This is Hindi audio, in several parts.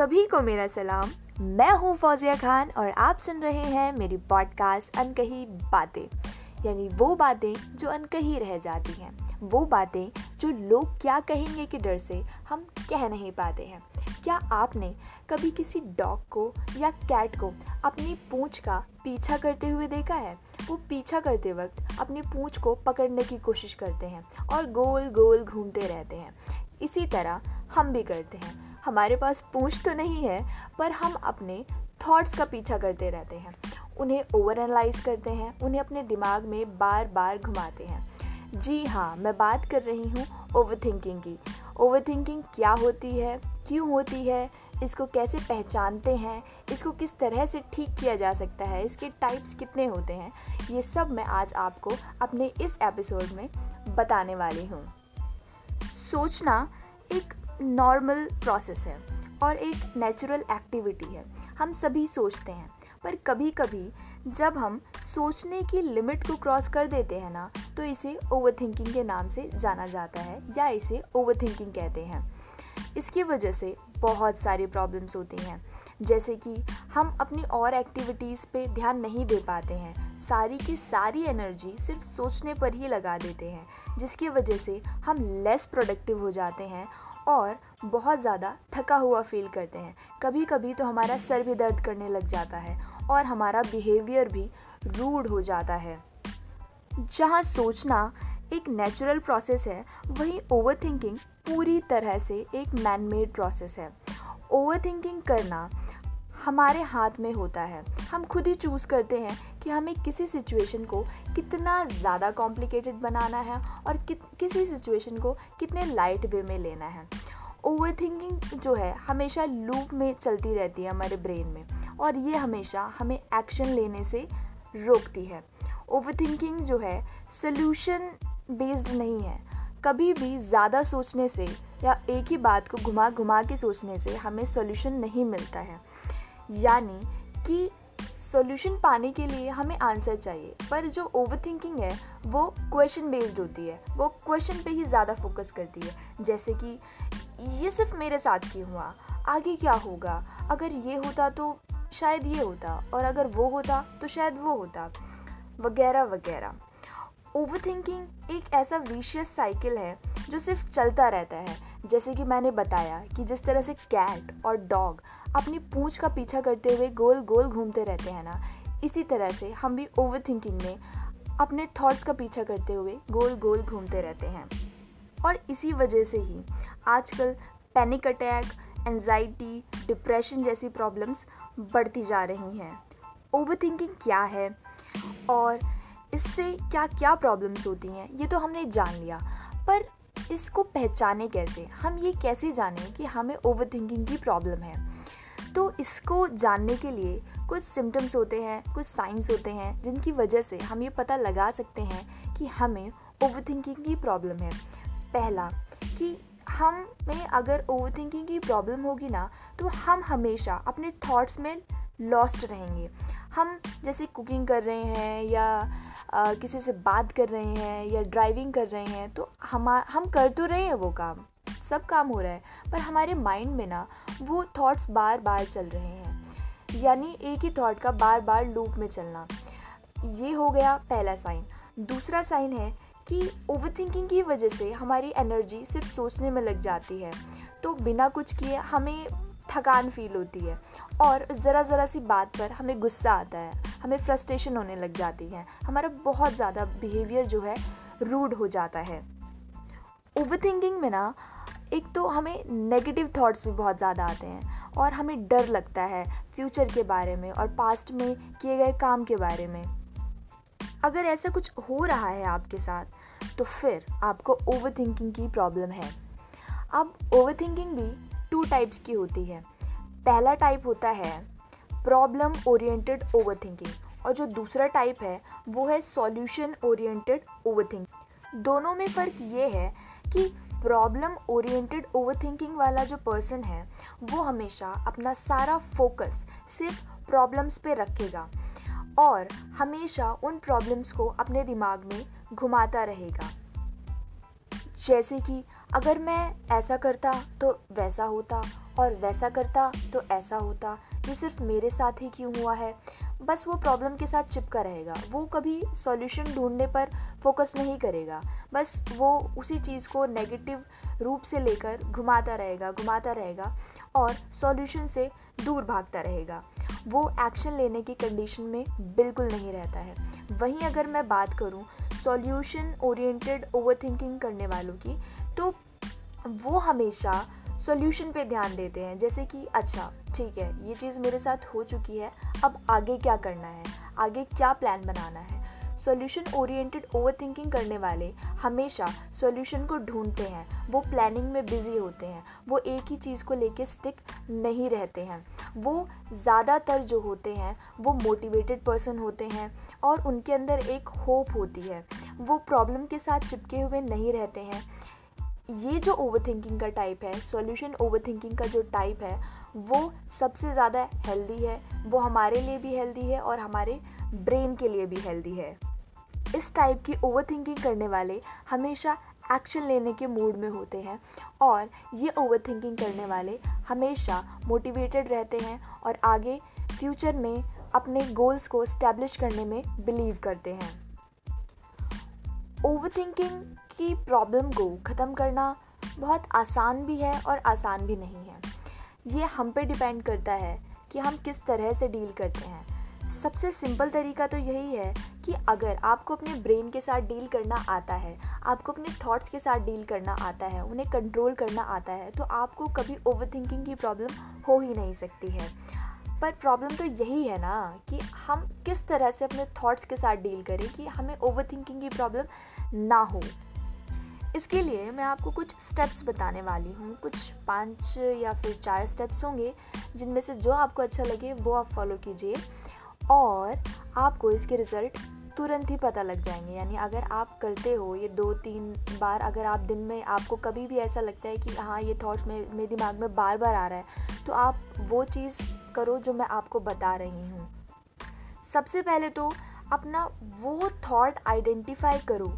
सभी को मेरा सलाम। मैं हूँ फौजिया खान और आप सुन रहे हैं मेरी पॉडकास्ट अनकही बातें। यानी वो बातें जो अनकही रह जाती हैं। वो बातें जो लोग क्या कहेंगे कि डर से हम कह नहीं पाते हैं। क्या आपने कभी किसी डॉग को या कैट को अपनी पूंछ का पीछा करते हुए देखा है? वो पीछा करते वक्त अपनी पूंछ को पकड़ने की कोशिश करते हैं और गोल गोल घूमते रहते हैं। इसी तरह हम भी करते हैं। हमारे पास पूंछ तो नहीं है, पर हम अपने थॉट्स का पीछा करते रहते हैं। उन्हें ओवर एनालाइज करते हैं, उन्हें अपने दिमाग में बार बार घुमाते हैं। जी हाँ मैं बात कर रही हूँ ओवर थिंकिंग की। ओवर थिंकिंग क्या होती है, क्यों होती है, इसको कैसे पहचानते हैं, इसको किस तरह से ठीक किया जा सकता है, इसके टाइप्स कितने होते हैं, ये सब मैं आज आपको अपने इस एपिसोड में बताने वाली हूँ। सोचना एक नॉर्मल प्रोसेस है और एक नेचुरल एक्टिविटी है। हम सभी सोचते हैं। पर कभी कभी जब हम सोचने की लिमिट को क्रॉस कर देते हैं ना तो इसे ओवरथिंकिंग के नाम से जाना जाता है या इसे ओवरथिंकिंग कहते हैं। इसकी वजह से बहुत सारी प्रॉब्लम्स होती हैं। जैसे कि हम अपनी और एक्टिविटीज़ पे ध्यान नहीं दे पाते हैं। सारी की सारी एनर्जी सिर्फ़ सोचने पर ही लगा देते हैं, जिसकी वजह से हम लेस प्रोडक्टिव हो जाते हैं और बहुत ज़्यादा थका हुआ फील करते हैं। कभी कभी तो हमारा सर भी दर्द करने लग जाता है और हमारा बिहेवियर भी रूड हो जाता है। जहाँ सोचना एक नेचुरल प्रोसेस है। वहीं ओवर थिंकिंग पूरी तरह से एक मैन मेड प्रोसेस है। ओवर थिंकिंग करना हमारे हाथ में होता है। हम खुद ही चूज़ करते हैं कि हमें किसी सिचुएशन को कितना ज़्यादा कॉम्प्लिकेटेड बनाना है और कि, किसी सिचुएशन को कितने लाइट वे में लेना है। ओवर थिंकिंग जो है हमेशा लूप में चलती रहती है हमारे ब्रेन में और ये हमेशा हमें एक्शन लेने से रोकती है। ओवर थिंकिंग जो है सोल्यूशन बेस्ड नहीं है। कभी भी ज़्यादा सोचने से या एक ही बात को घुमा घुमा के सोचने से हमें सॉल्यूशन नहीं मिलता है। यानी कि सॉल्यूशन पाने के लिए हमें आंसर चाहिए, पर जो ओवर थिंकिंग है, वो क्वेश्चन बेस्ड होती है। वो क्वेश्चन पे ही ज़्यादा फोकस करती है। जैसे कि, ये सिर्फ़ मेरे साथ क्यों हुआ? आगे क्या होगा? अगर ये होता तो शायद ये होता, और अगर वो होता तो शायद वो होता। वगैरह वगैरह। ओवर थिंकिंग एक ऐसा विशियस साइकिल है, जो सिर्फ़ चलता रहता है। जैसे कि मैंने बताया कि जिस तरह से कैट और डॉग अपनी पूंछ का पीछा करते हुए गोल गोल घूमते रहते हैं ना, इसी तरह से हम भी ओवर में अपने थॉट्स का पीछा करते हुए गोल गोल घूमते रहते हैं। और इसी वजह से ही आजकल पैनिक अटैक एनजाइटी डिप्रेशन जैसी प्रॉब्लम्स बढ़ती जा रही हैं। ओवर क्या है? और इससे क्या क्या प्रॉब्लम्स होती हैं, ये तो हमने जान लिया। पर इसको पहचाने कैसे? हम ये कैसे जानें कि हमें ओवर थिंकिंग की प्रॉब्लम है? तो इसको जानने के लिए कुछ सिम्टम्स होते हैं, कुछ साइंस होते हैं, जिनकी वजह से हम ये पता लगा सकते हैं कि हमें ओवर थिंकिंग की प्रॉब्लम है। पहला, कि हम में अगर ओवर थिंकिंग की प्रॉब्लम होगी ना तो हम हमेशा अपने थॉट्स में लॉस्ट रहेंगे। हम जैसे कुकिंग कर रहे हैं या आ, किसी से बात कर रहे हैं या ड्राइविंग कर रहे हैं तो हम हम कर तो रहे हैं वो काम सब काम हो रहा है पर हमारे माइंड में ना वो थॉट्स बार बार चल रहे हैं यानी एक ही थॉट का बार बार लूप में चलना। ये हो गया पहला साइन दूसरा साइन है कि ओवर थिंकिंग की वजह से हमारी एनर्जी सिर्फ़ सोचने में लग जाती है तो बिना कुछ किए हमें थकान फील होती है। और ज़रा ज़रा सी बात पर हमें गुस्सा आता है, हमें फ्रस्ट्रेशन होने लग जाती है, हमारा बहुत ज़्यादा बिहेवियर जो है रूड हो जाता है। ओवर थिंकिंग में ना, एक तो हमें नेगेटिव थॉट्स भी बहुत ज़्यादा आते हैं और हमें डर लगता है फ्यूचर के बारे में और पास्ट में किए गए काम के बारे में। अगर ऐसा कुछ हो रहा है आपके साथ तो फिर आपको ओवर थिंकिंग की प्रॉब्लम है। अब ओवर थिंकिंग भी टू टाइप्स की होती है। पहला टाइप होता है प्रॉब्लम ओरिएंटेड ओवर थिंकिंग और जो दूसरा टाइप है, वो है सॉल्यूशन ओरिएंटेड ओवर थिंकिंग दोनों में फ़र्क ये है कि प्रॉब्लम ओरिएंटेड ओवर थिंकिंग वाला जो पर्सन है, वो हमेशा अपना सारा फोकस सिर्फ़ प्रॉब्लम्स पे रखेगा और हमेशा उन प्रॉब्लम्स को अपने दिमाग में घुमाता रहेगा। जैसे कि अगर मैं ऐसा करता तो वैसा होता और वैसा करता तो ऐसा होता। ये सिर्फ़ मेरे साथ ही क्यों हुआ है? बस वो प्रॉब्लम के साथ चिपका रहेगा। वो कभी सॉल्यूशन ढूँढने पर फोकस नहीं करेगा। बस वो उसी चीज़ को नेगेटिव रूप से लेकर घुमाता रहेगा घुमाता रहेगा और सॉल्यूशन से दूर भागता रहेगा। वो एक्शन लेने की कंडीशन में बिल्कुल नहीं रहता है। वहीं अगर मैं बात करूँ सॉल्यूशन ओरिएंटेड ओवरथिंकिंग करने वालों की तो वो हमेशा सॉल्यूशन पे ध्यान देते हैं। जैसे कि अच्छा ठीक है, ये चीज़ मेरे साथ हो चुकी है, अब आगे क्या करना है? आगे क्या प्लान बनाना है? सॉल्यूशन ओरिएंटेड ओवर थिंकिंग करने वाले हमेशा सॉल्यूशन को ढूंढते हैं। वो प्लानिंग में बिज़ी होते हैं। वो एक ही चीज़ को लेके स्टिक नहीं रहते हैं। वो ज़्यादातर जो होते हैं, वो मोटिवेटेड पर्सन होते हैं और उनके अंदर एक होप होती है। वो प्रॉब्लम के साथ चिपके हुए नहीं रहते हैं। ये जो ओवर थिंकिंग का टाइप है सॉल्यूशन ओवर थिंकिंग का जो टाइप है, वो सबसे ज़्यादा हेल्दी है। वो हमारे लिए भी हेल्दी है और हमारे ब्रेन के लिए भी हेल्दी है। इस टाइप की ओवर थिंकिंग करने वाले हमेशा एक्शन लेने के मूड में होते हैं और ये ओवर थिंकिंग करने वाले हमेशा मोटिवेटेड रहते हैं और आगे फ्यूचर में अपने गोल्स को स्टैब्लिश करने में बिलीव करते हैं। ओवर थिंकिंग की प्रॉब्लम को ख़त्म करना बहुत आसान भी है और आसान भी नहीं है। ये हम पे डिपेंड करता है कि हम किस तरह से डील करते हैं। सबसे सिंपल तरीका तो यही है कि अगर आपको अपने ब्रेन के साथ डील करना आता है, आपको अपने थॉट्स के साथ डील करना आता है, उन्हें कंट्रोल करना आता है तो आपको कभी ओवर थिंकिंग की प्रॉब्लम हो ही नहीं सकती है। पर प्रॉब्लम तो यही है ना कि हम किस तरह से अपने थॉट्स के साथ डील करें कि हमें ओवर थिंकिंग की प्रॉब्लम ना हो। इसके लिए मैं आपको कुछ स्टेप्स बताने वाली हूँ। कुछ पाँच या फिर चार स्टेप्स होंगे, जिनमें से जो आपको अच्छा लगे वो आप फॉलो कीजिए और आपको इसके रिज़ल्ट तुरंत ही पता लग जाएँगे। यानी अगर आप करते हो ये दो तीन बार, अगर आप दिन में आपको कभी भी ऐसा लगता है कि हाँ ये थॉट्स मेरे दिमाग में बार बार आ रहा है तो आप वो चीज़ करो जो मैं आपको बता रही हूँ। सबसे पहले तो अपना वो थॉट आइडेंटिफाई करो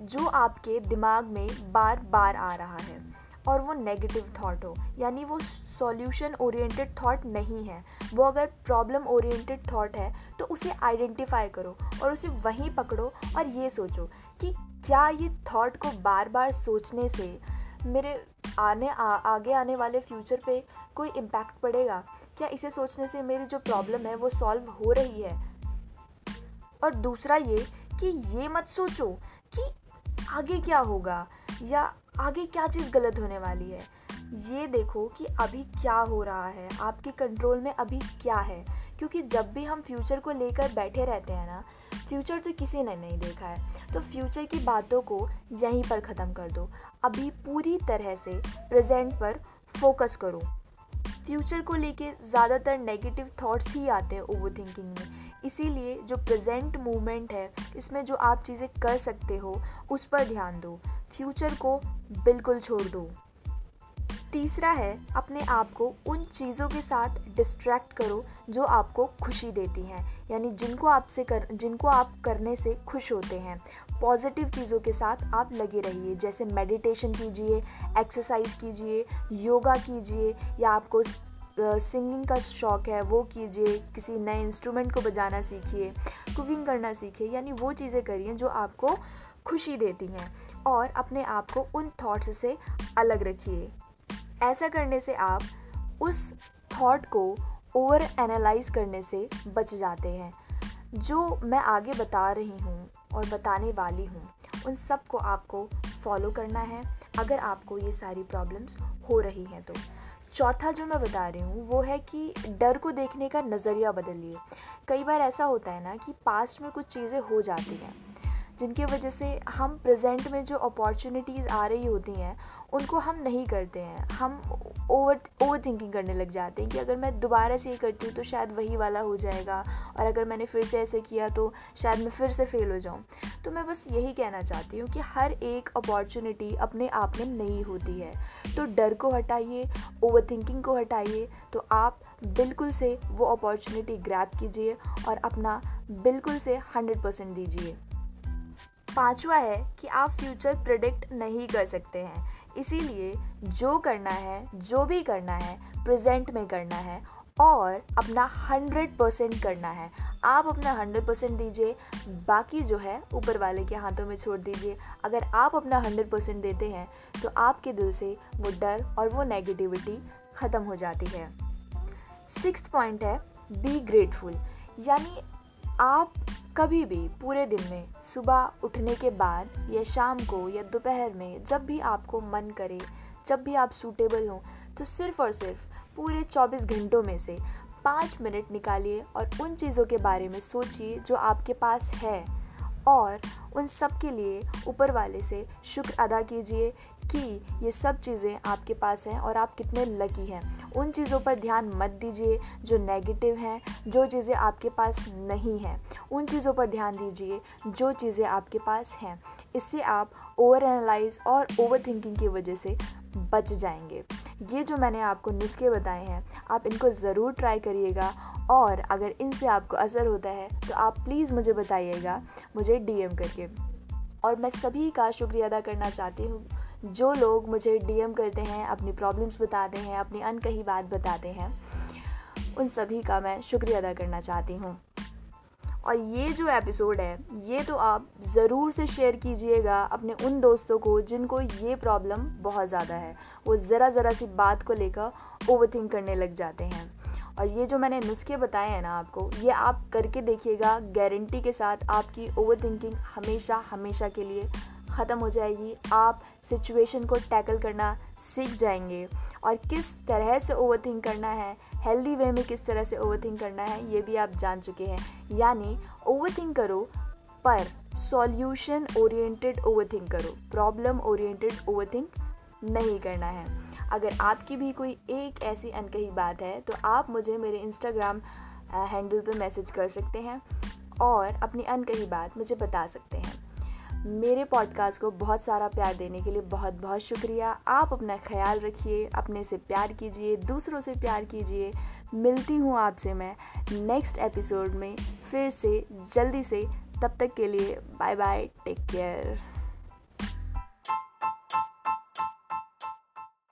जो आपके दिमाग में बार बार आ रहा है और वो नेगेटिव थॉट हो यानी वो सॉल्यूशन ओरिएंटेड थॉट नहीं है। वो अगर प्रॉब्लम ओरिएंटेड थॉट है तो उसे आइडेंटिफाई करो और उसे वहीं पकड़ो और ये सोचो कि क्या ये थॉट को बार बार सोचने से मेरे आने आ, आगे आने वाले फ्यूचर पे कोई इम्पैक्ट पड़ेगा? क्या इसे सोचने से मेरी जो प्रॉब्लम है वो सॉल्व हो रही है? और दूसरा ये कि ये मत सोचो कि आगे क्या होगा? या आगे क्या चीज़ गलत होने वाली है? ये देखो कि अभी क्या हो रहा है, आपके कंट्रोल में अभी क्या है। क्योंकि जब भी हम फ्यूचर को लेकर बैठे रहते हैं ना फ्यूचर तो किसी ने नहीं देखा है। तो फ्यूचर की बातों को यहीं पर ख़त्म कर दो। अभी पूरी तरह से प्रेजेंट पर फोकस करो। फ्यूचर को लेके ज़्यादातर नेगेटिव थॉट्स ही आते हैं ओवर थिंकिंग में। इसीलिए जो प्रेजेंट मोमेंट है, इसमें जो आप चीज़ें कर सकते हो, उस पर ध्यान दो। फ्यूचर को बिल्कुल छोड़ दो। तीसरा है, अपने आप को उन चीज़ों के साथ डिस्ट्रैक्ट करो, जो आपको खुशी देती हैं। यानी जिनको आपसे कर, जिनको आप करने से खुश होते हैं। पॉजिटिव चीज़ों के साथ आप लगे रहिए, जैसे मेडिटेशन कीजिए एक्सरसाइज कीजिए योगा कीजिए, या आपको सिंगिंग का शौक़ है, वो कीजिए, किसी नए इंस्ट्रूमेंट को बजाना सीखिए, कुकिंग करना सीखिए, यानी वो चीज़ें करिए जो आपको खुशी देती हैं और अपने आप को उन थॉट्स से अलग रखिए। ऐसा करने से आप उस थॉट को ओवर एनालाइज करने से बच जाते हैं। जो मैं आगे बता रही हूँ और बताने वाली हूँ, उन सबको आपको फॉलो करना है। अगर आपको ये सारी प्रॉब्लम्स हो रही हैं तो। चौथा जो मैं बता रही हूँ, वो है कि डर को देखने का नज़रिया बदलिए। कई बार ऐसा होता है ना कि पास्ट में कुछ चीज़ें हो जाती हैं। जिनकी वजह से हम प्रेजेंट में जो अपॉर्चुनिटीज़ आ रही होती हैं, उनको हम नहीं करते हैं। हम ओवर ओवर थिंकिंग करने लग जाते हैं कि अगर मैं दोबारा से ये करती हूँ तो शायद वही वाला हो जाएगा और अगर मैंने फिर से ऐसे किया तो शायद मैं फिर से फेल हो जाऊँ। तो मैं बस यही कहना चाहती हूँ कि हर एक अपॉर्चुनिटी अपने आप में नहीं होती है। तो डर को हटाइए ओवर थिंकिंग को हटाइए तो आप बिल्कुल से वो अपॉर्चुनिटी ग्रैप कीजिए और अपना बिल्कुल से हंड्रेड परसेंट दीजिए। पांचवा है कि आप फ्यूचर प्रिडिक्ट नहीं कर सकते हैं। इसीलिए जो करना है, जो भी करना है प्रेजेंट में करना है और अपना हंड्रेड परसेंट करना है। आप अपना हंड्रेड परसेंट दीजिए, बाकी जो है ऊपर वाले के हाथों में छोड़ दीजिए। अगर आप अपना हंड्रेड परसेंट देते हैं तो आपके दिल से वो डर और वो नेगेटिविटी ख़त्म हो जाती है। सिक्स पॉइंट है बी ग्रेटफुल यानी आप कभी भी पूरे दिन में सुबह उठने के बाद या शाम को या दोपहर में जब भी आपको मन करे, जब भी आप सूटेबल हों तो सिर्फ़ और सिर्फ़ पूरे 24 घंटों में से पाँच मिनट निकालिए और उन चीज़ों के बारे में सोचिए जो आपके पास है। और उन सब के लिए ऊपर वाले से शुक्र अदा कीजिए कि ये सब चीज़ें आपके पास हैं और आप कितने लकी हैं। उन चीज़ों पर ध्यान मत दीजिए जो नेगेटिव हैं, जो चीज़ें आपके पास नहीं हैं। उन चीज़ों पर ध्यान दीजिए जो चीज़ें आपके पास हैं। इससे आप ओवर एनालाइज और ओवर थिंकिंग की वजह से बच जाएँगे। ये जो मैंने आपको नुस्खे बताए हैं, आप इनको ज़रूर ट्राई करिएगा और अगर इनसे आपको असर होता है तो आप प्लीज़ मुझे बताइएगा, मुझे डीएम करके। और मैं सभी का शुक्रिया अदा करना चाहती हूँ। जो लोग मुझे डीएम करते हैं, अपनी प्रॉब्लम्स बताते हैं, अपनी अनकही बात बताते हैं, उन सभी का मैं शुक्रिया अदा करना चाहती हूँ। और ये जो एपिसोड है, ये तो आप ज़रूर से शेयर कीजिएगा अपने उन दोस्तों को जिनको ये प्रॉब्लम बहुत ज़्यादा है। वो ज़रा ज़रा सी बात को लेकर ओवर थिंक करने लग जाते हैं। और ये जो मैंने नुस्खे बताए हैं ना आपको, ये आप करके देखिएगा गारंटी के साथ आपकी ओवर थिंकिंग हमेशा हमेशा के लिए ख़त्म हो जाएगी। आप सिचुएशन को टैकल करना सीख जाएँगे। और किस तरह से ओवर थिंक करना है हेल्दी वे में किस तरह से ओवर थिंक करना है, ये भी आप जान चुके हैं। यानी ओवर थिंक करो, पर सॉल्यूशन ओरिएंटेड ओवर थिंक करो। प्रॉब्लम ओरिएंटेड ओवर थिंक नहीं करना है। अगर आपकी भी कोई एक ऐसी अनकही बात है तो आप मुझे मेरे इंस्टाग्राम हैंडल पर मैसेज कर सकते हैं और अपनी अनकही बात मुझे बता सकते हैं। मेरे पॉडकास्ट को बहुत सारा प्यार देने के लिए बहुत बहुत शुक्रिया। आप अपना ख्याल रखिए, अपने से प्यार कीजिए, दूसरों से प्यार कीजिए। मिलती हूँ आपसे मैं नेक्स्ट एपिसोड में। फिर से, जल्दी से, तब तक के लिए बाय बाय टेक केयर